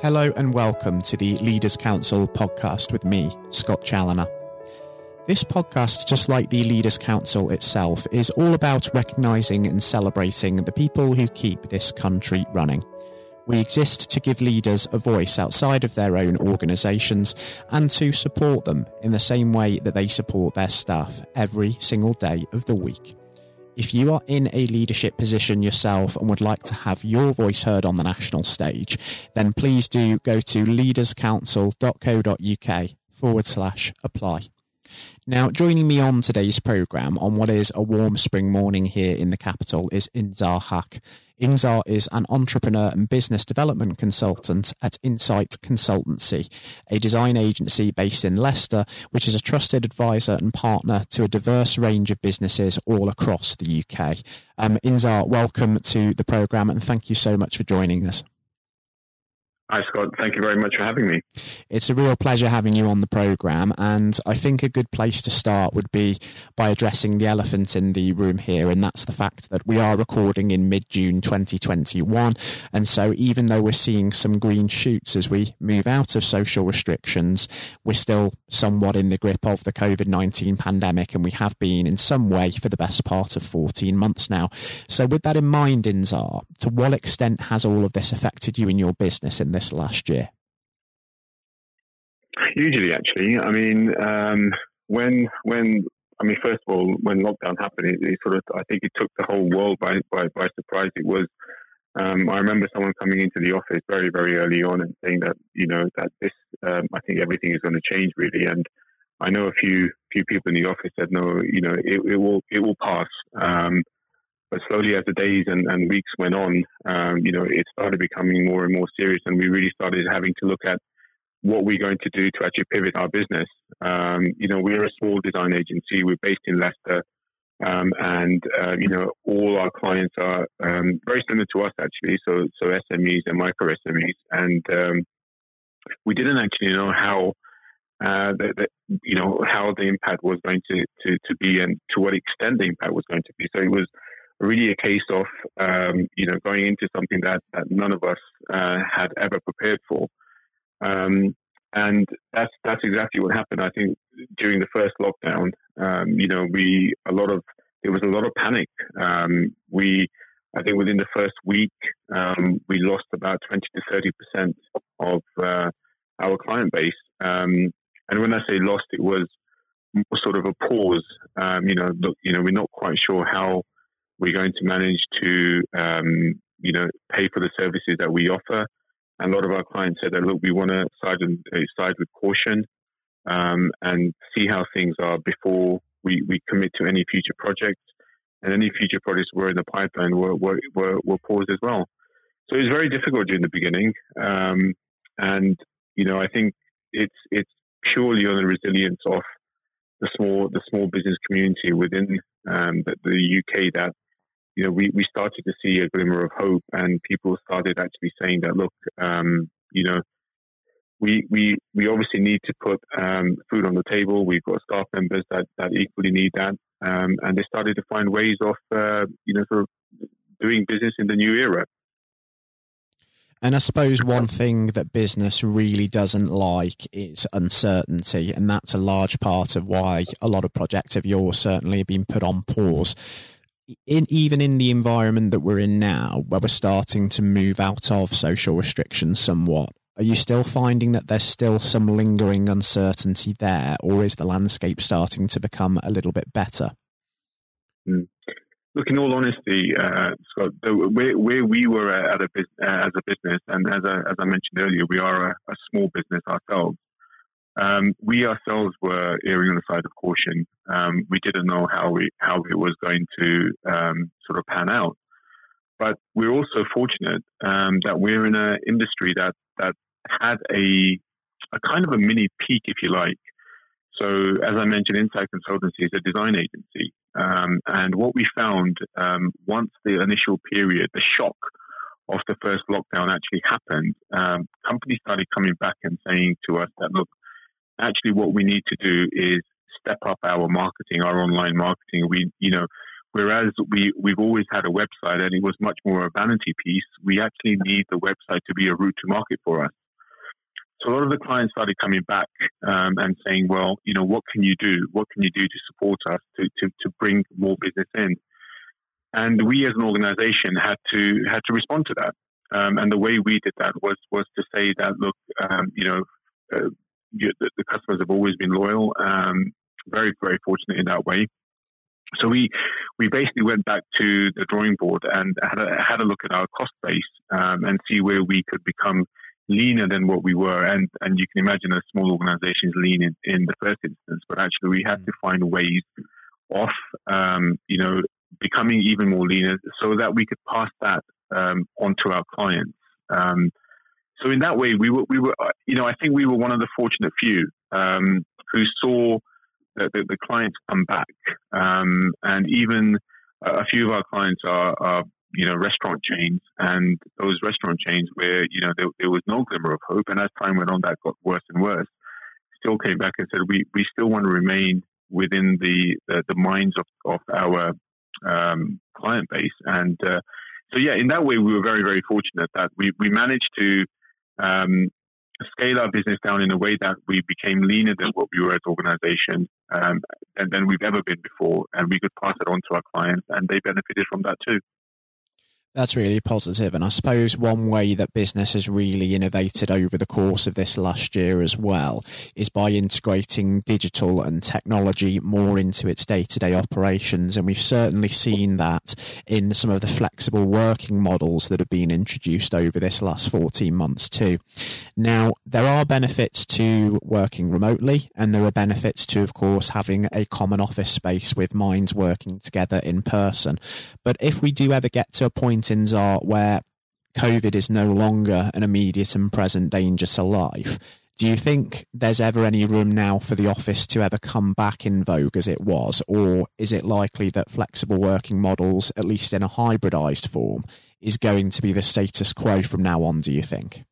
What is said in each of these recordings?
Hello and welcome to the Leaders Council podcast with me, Scott Challoner. This podcast, just like the Leaders Council itself, is all about recognising and celebrating the people who keep this country running. We exist to give leaders a voice outside of their own organisations and to support them in the same way that they support their staff every single day of the week. If you are in a leadership position yourself and would like to have your voice heard on the national stage, then please do go to leaderscouncil.co.uk forward slash apply. Now, joining me on today's programme on what is a warm spring morning here in the capital is Inzar Haq. Inzar is an entrepreneur and business development consultant at Insight Consultancy, a design agency based in Leicester, which is a trusted advisor and partner to a diverse range of businesses all across the UK. Um, Inzar, welcome to the programme and thank you so much for joining us. Hi, Scott. Thank you very much for having me. It's a real pleasure having you on the programme. And I think a good place to start would be by addressing the elephant in the room here. And that's the fact that we are recording in mid June 2021. And so, even though we're seeing some green shoots as we move out of social restrictions, we're still somewhat in the grip of the COVID 19 pandemic. And we have been in some way for the best part of 14 months now. So, with that in mind, Inzar, to what extent has all of this affected you in your business in this last year? Usually, actually. I mean, um, when when I mean, first of all, when lockdown happened, it, it, sort of I think it took the whole world by by, by surprise. It was. Um, I remember someone coming into the office very very early on and saying that you know that this um, I think everything is going to change really and. I know a few few people in the office said no, you know, it, it will it will pass. Um, but slowly, as the days and, and weeks went on, um, you know, it started becoming more and more serious, and we really started having to look at what we're going to do to actually pivot our business. Um, you know, we're a small design agency. We're based in Leicester, um, and uh, you know, all our clients are um, very similar to us actually. So, so SMEs and micro SMEs, and um, we didn't actually know how. Uh, the, the, you know how the impact was going to, to, to be and to what extent the impact was going to be. So it was really a case of um, you know going into something that, that none of us uh, had ever prepared for, um, and that's that's exactly what happened. I think during the first lockdown, um, you know, we a lot of there was a lot of panic. Um, we I think within the first week, um, we lost about twenty to thirty percent of uh, our client base. Um, and when I say lost, it was more sort of a pause. you know, look, you know, we're not quite sure how we're going to manage to, um, you know, pay for the services that we offer. And a lot of our clients said that, look, we want to side, and, uh, side with caution um, and see how things are before we, we commit to any future projects. And any future projects were in the pipeline were, were, were, were paused as well. So it was very difficult during the beginning. Um, and, you know, I think it's, it's purely on the resilience of the small, the small business community within um, the, the UK that you know, we, we started to see a glimmer of hope, and people started actually saying that, look, um, you know, we, we, we obviously need to put um, food on the table. We've got staff members that, that equally need that. Um, and they started to find ways of, uh, you know, sort of doing business in the new era. And I suppose one thing that business really doesn't like is uncertainty. And that's a large part of why a lot of projects of yours certainly have been put on pause in even in the environment that we're in now, where we're starting to move out of social restrictions somewhat, are you still finding that there's still some lingering uncertainty there, or is the landscape starting to become a little bit better? Mm. Look, in all honesty, uh, Scott, where, where we were at a, uh, as a business, and as, a, as I mentioned earlier, we are a, a small business ourselves. Um, we ourselves were erring on the side of caution. Um, we didn't know how we how it was going to um, sort of pan out, but we're also fortunate um, that we're in an industry that that had a a kind of a mini peak, if you like. So, as I mentioned, Insight Consultancy is a design agency, um, and what we found um, once the initial period, the shock of the first lockdown actually happened, companies started coming back and saying to us that look actually what we need to do is step up our marketing, our online marketing. We, you know, whereas we, we've always had a website and it was much more a vanity piece, we actually need the website to be a route to market for us. So a lot of the clients started coming back um, and saying, well, you know, what can you do? What can you do to support us to, to, to bring more business in? And we as an organization had to had to respond to that. Um, and the way we did that was was to say that look, um, you know, uh, you, the, the, customers have always been loyal. Um, very very fortunate in that way. So we we basically went back to the drawing board and had a, had a look at our cost base um, and see where we could become leaner than what we were. And and you can imagine a small organization is lean in, in the first instance, but actually we had to find ways off, um, you know becoming even more leaner so that we could pass that um, onto our clients. Um, so in that way, we were we were you know I think we were one of the fortunate few um, who saw the, the, the clients come back. Um, and even a few of our clients are, are, you know, restaurant chains, and those restaurant chains where you know there, there, was no glimmer of hope, and as time went on, that got worse and worse. Still came back and said, we we still want to remain within the the, the minds of of our um, client base, and uh, so yeah, in that way, we were very very fortunate that we we managed to um, scale our business down in a way that we became leaner than what we were as organization um, and than we've ever been before. And we could pass it on to our clients, and they benefited from that too. That's really positive. And I suppose one way that business has really innovated over the course of this last year as well is by integrating digital and technology more into its day to day operations. And we've certainly seen that in some of the flexible working models that have been introduced over this last 14 months too. Now, there are benefits to working remotely and there are benefits to, of course, having a common office space with minds working together in person. But if we do ever get to a point are where COVID is no longer an immediate and present danger to life. Do you think there's ever any room now for the office to ever come back in vogue as it was? Or is it likely that flexible working models, at least in a hybridized form, is going to be the status quo from now on, do you think?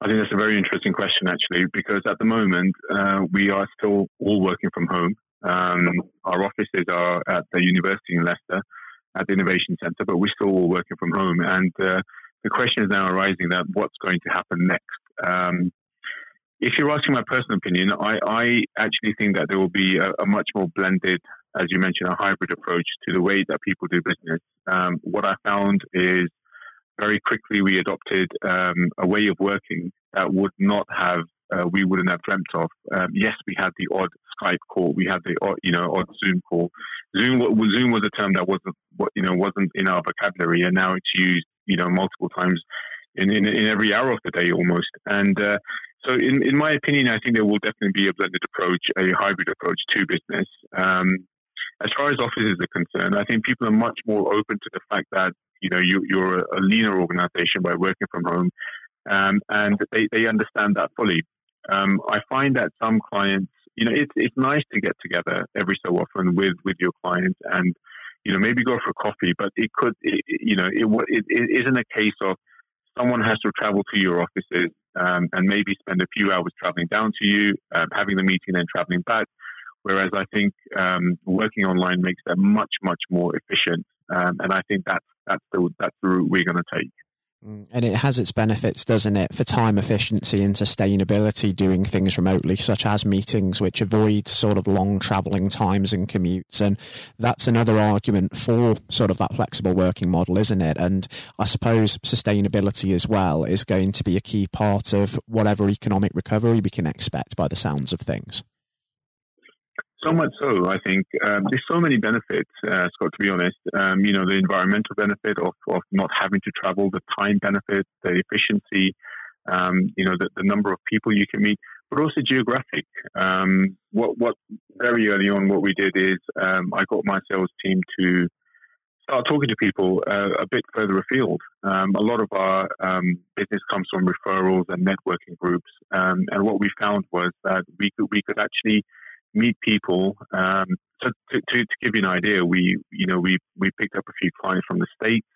I think that's a very interesting question, actually, because at the moment uh, we are still all working from home. Um, our offices are at the university in Leicester, at the Innovation Centre, but we're still all working from home. And uh, the question is now arising that what's going to happen next? Um, if you're asking my personal opinion, I, I, actually think that there will be a, a, much more blended, as you mentioned, a hybrid approach to the way that people do business. Um, what I found is very quickly we adopted um, a way of working that would not have, uh, we wouldn't have dreamt of. Um, yes, we had the odd Skype call, we had the odd, you know, odd Zoom call, Zoom Zoom was a term that wasn't you know wasn't in our vocabulary, and now it's used you know multiple times in in, in every hour of the day almost. And uh, so, in in my opinion, I think there will definitely be a blended approach, a hybrid approach to business. Um, as far as offices are concerned, I think people are much more open to the fact that you know you, you're a leaner organization by working from home, um, and they, they understand that fully. Um, I find that some clients you know, it's it's nice to get together every so often with with your clients and you know maybe go for a coffee, but it could it, you know it, it, it isn't a case of someone has to travel to your offices um, and maybe spend a few hours traveling down to you, um, having the meeting, and traveling back. Whereas I think um, working online makes that much much more efficient, um, and I think that's that's the that's the route we're going to take. Mm. And it has its benefits, doesn't it, for time efficiency and sustainability doing things remotely, such as meetings, which avoid sort of long travelling times and commutes. And that's another argument for sort of that flexible working model, isn't it? And I suppose sustainability as well is going to be a key part of whatever economic recovery we can expect by the sounds of things. So much so, I think um, there's so many benefits, uh, Scott. To be honest, um, you know, the environmental benefit of, of not having to travel, the time benefit, the efficiency, um, you know, the, the number of people you can meet, but also geographic. Um, what what very early on, what we did is um, I got my sales team to start talking to people uh, a bit further afield. Um, a lot of our business comes from referrals and networking groups, and what we found was that we could we could actually meet people. Um, so to, to, to, give you an idea, we you know we we picked up a few clients from the states.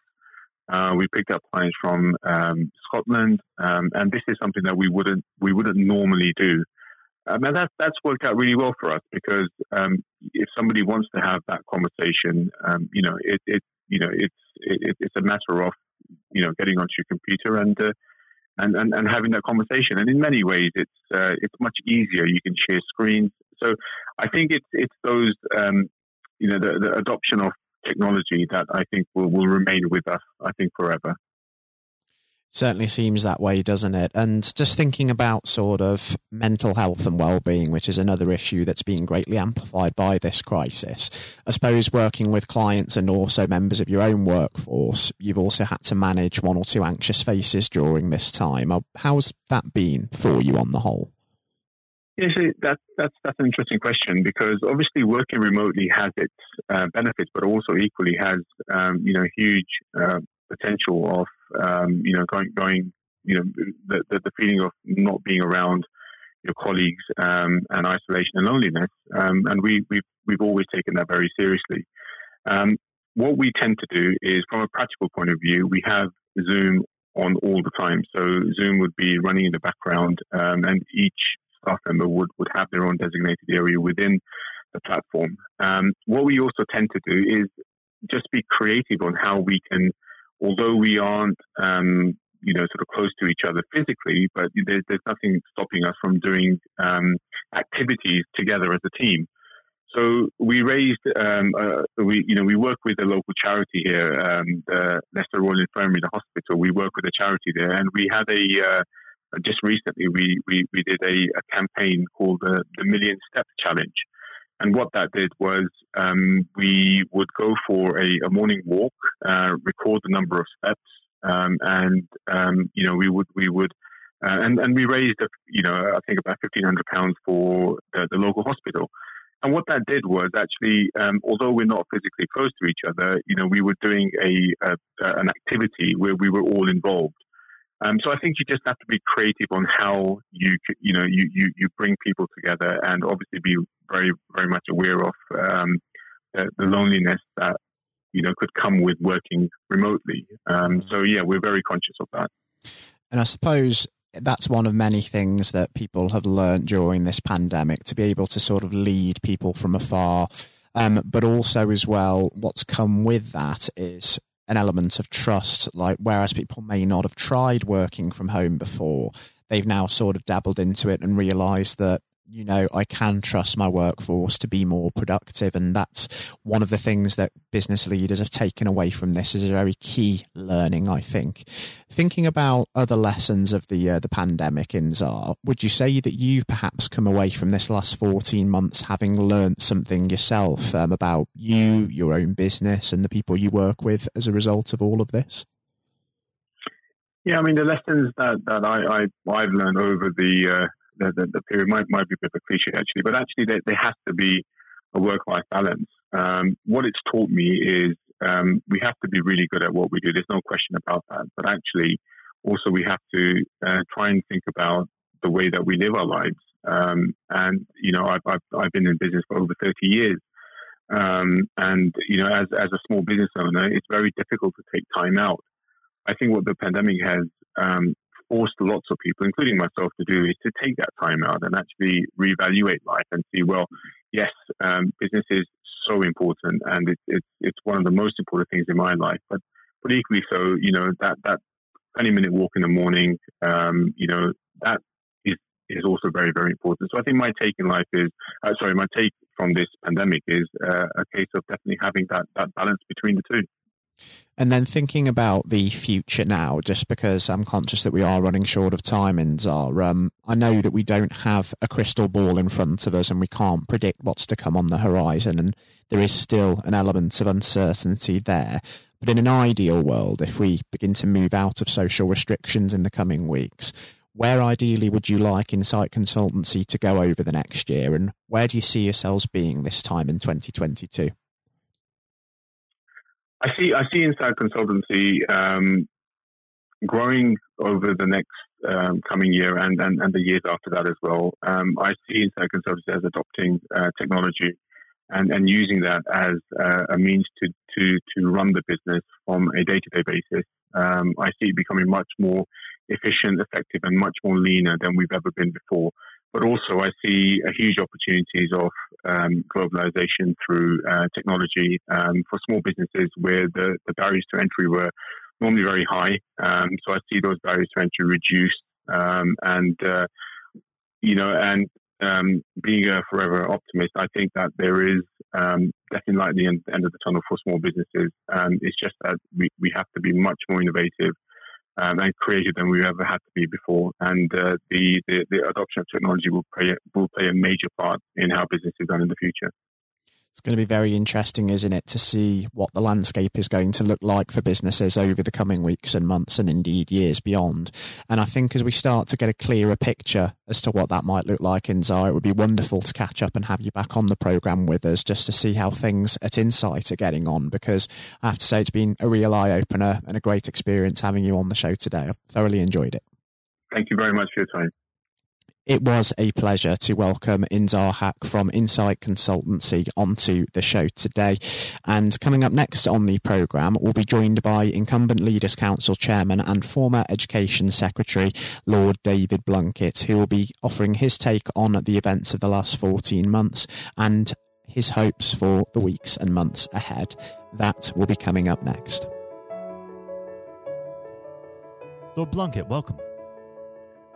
Uh, we picked up clients from um, Scotland, um, and this is something that we wouldn't we wouldn't normally do. Um, and that's that's worked out really well for us because um, if somebody wants to have that conversation, um, you know, it, it you know it's it, it's a matter of you know getting onto your computer and uh, and, and, and having that conversation. And in many ways, it's uh, it's much easier. You can share screens. So I think it's it's those um, you know the, the adoption of technology that I think will, will remain with us. I think forever. Certainly seems that way, doesn't it? And just thinking about sort of mental health and well-being, which is another issue that's being greatly amplified by this crisis. I suppose working with clients and also members of your own workforce, you've also had to manage one or two anxious faces during this time. Uh, how's that been for you on the whole? Yes, that, that's that's an interesting question because obviously working remotely has its uh, benefits, but also equally has um, you know huge uh, potential of um, you know going going you know the, the, the feeling of not being around your colleagues um, and isolation and loneliness. Um, and we we've we've always taken that very seriously. Um, what we tend to do is, from a practical point of view, we have Zoom on all the time. So Zoom would be running in the background, um, and each staff member would, would have their own designated area within the platform. Um, what we also tend to do is just be creative on how we can although we aren't, um, you know, sort of close to each other physically, but there's, there's nothing stopping us from doing um, activities together as a team. So we raised, um, uh, we you know we work with a local charity here, um, the Leicester Royal Infirmary, the hospital. We work with a charity there, and we had a uh, just recently we, we, we did a, a campaign called the, the Million Steps Challenge, and what that did was um, we would go for a, a morning walk, uh, record the number of steps, um, and um, you know we would we would uh, and and we raised you know I think about fifteen hundred pounds for the, the, local hospital. And what that did was actually, um, although we're not physically close to each other, you know, we were doing a, a an activity where we were all involved. Um, so I think you just have to be creative on how you you know you, you, you bring people together, and obviously be very very much aware of um, the, the, loneliness that you know could come with working remotely. Um, mm. so yeah, we're very conscious of that. And I suppose that's one of many things that people have learned during this pandemic to be able to sort of lead people from afar. Um, but also as well, what's come with that is an element of trust. Like, whereas people may not have tried working from home before, they've now sort of dabbled into it and realized that you know, I can trust my workforce to be more productive. And that's one of the things that business leaders have taken away from this is a very key learning, I think. Thinking about other lessons of the uh, the pandemic Inzar, would you say that you've perhaps come away from this last 14 months having learned something yourself um, about you, your own business, and the people you work with as a result of all of this? Yeah, I mean, the lessons that, that I, I, have learned over the, uh, the, the, the, period might, might be a bit of a cliche actually, but actually there, there has to be a work-life balance. Um, what it's taught me is um, we have to be really good at what we do. There's no question about that. But actually, also we have to uh, try and think about the way that we live our lives. Um, and you know, I've, I've, I've been in business for over 30 years. Um, and you know, as as a small business owner, it's very difficult to take time out. I think what the pandemic has um, forced lots of people, including myself, to do is to take that time out and actually reevaluate life and see, well, yes, um, business is so important and it, it, it's one of the most important things in my life. But but equally so, you know, that that 20 minute walk in the morning, um, you know, that is is also very very important. So I think my take in life is, uh, sorry, my take from this pandemic is uh, a case of definitely having that that balance between the two. And then thinking about the future now, just because I'm conscious that we are running short of time, Inzar, um, I know that we don't have a crystal ball in front of us and we can't predict what's to come on the horizon, and there is still an element of uncertainty there. But in an ideal world, if we begin to move out of social restrictions in the coming weeks, where ideally would you like Insight Consultancy to go over the next year, and where do you see yourselves being this time in 2022? I see. I see Insight Consultancy um, growing over the next um, coming year and, and, and the years after that as well. Um, I see Insight Consultancy as adopting uh, technology and, and using that as uh, a means to, to, to run the business from a day to day basis. Um, I see it becoming much more efficient, effective, and much more leaner than we've ever been before but also I see a huge opportunities of um, globalization through uh, technology um, for small businesses where the, the, barriers to entry were normally very high. Um, so I see those barriers to entry reduced, um, and uh, you know, and um, being a forever optimist, I think that there is um, definitely light at the end, end, of the tunnel for small businesses. It's just that we, we have to be much more innovative um, and creative than we've ever had to be before. And uh, the, the, the adoption of technology will play will play a major part in how business is done in the future. It's going to be very interesting, isn't it, to see what the landscape is going to look like for businesses over the coming weeks and months and indeed years beyond. And I think as we start to get a clearer picture as to what that might look like Inzar, it would be wonderful to catch up and have you back on the programme with us just to see how things at Insight are getting on. Because I have to say, it's been a real eye opener and a great experience having you on the show today. I've thoroughly enjoyed it. Thank you very much for your time. It was a pleasure to welcome Inzar Haq from Insight Consultancy onto the show today. And coming up next on the programme, we'll be joined by incumbent Leaders Council Chairman and former Education Secretary, Lord David Blunkett, who will be offering his take on the events of the last 14 months and his hopes for the weeks and months ahead. That will be coming up next. Lord Blunkett, welcome.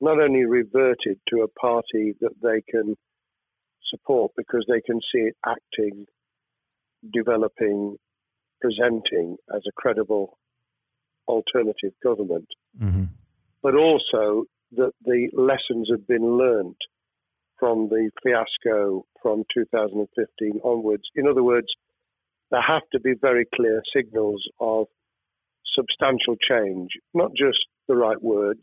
not only reverted to a party that they can support because they can see it acting, developing, presenting as a credible alternative government, mm-hmm. but also that the lessons have been learned from the fiasco from 2015 onwards. In other words, there have to be very clear signals of substantial change, not just the right words,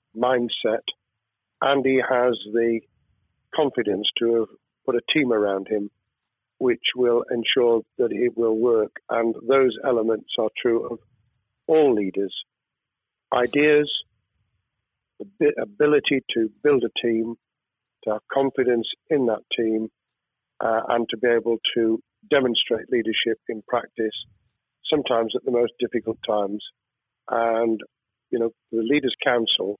mindset, and he has the confidence to have put a team around him which will ensure that it will work. And those elements are true of all leaders. Ideas, the ability to build a team, to have confidence in that team, uh, and to be able to demonstrate leadership in practice, sometimes at the most difficult times. And, you know, the Leaders' Council,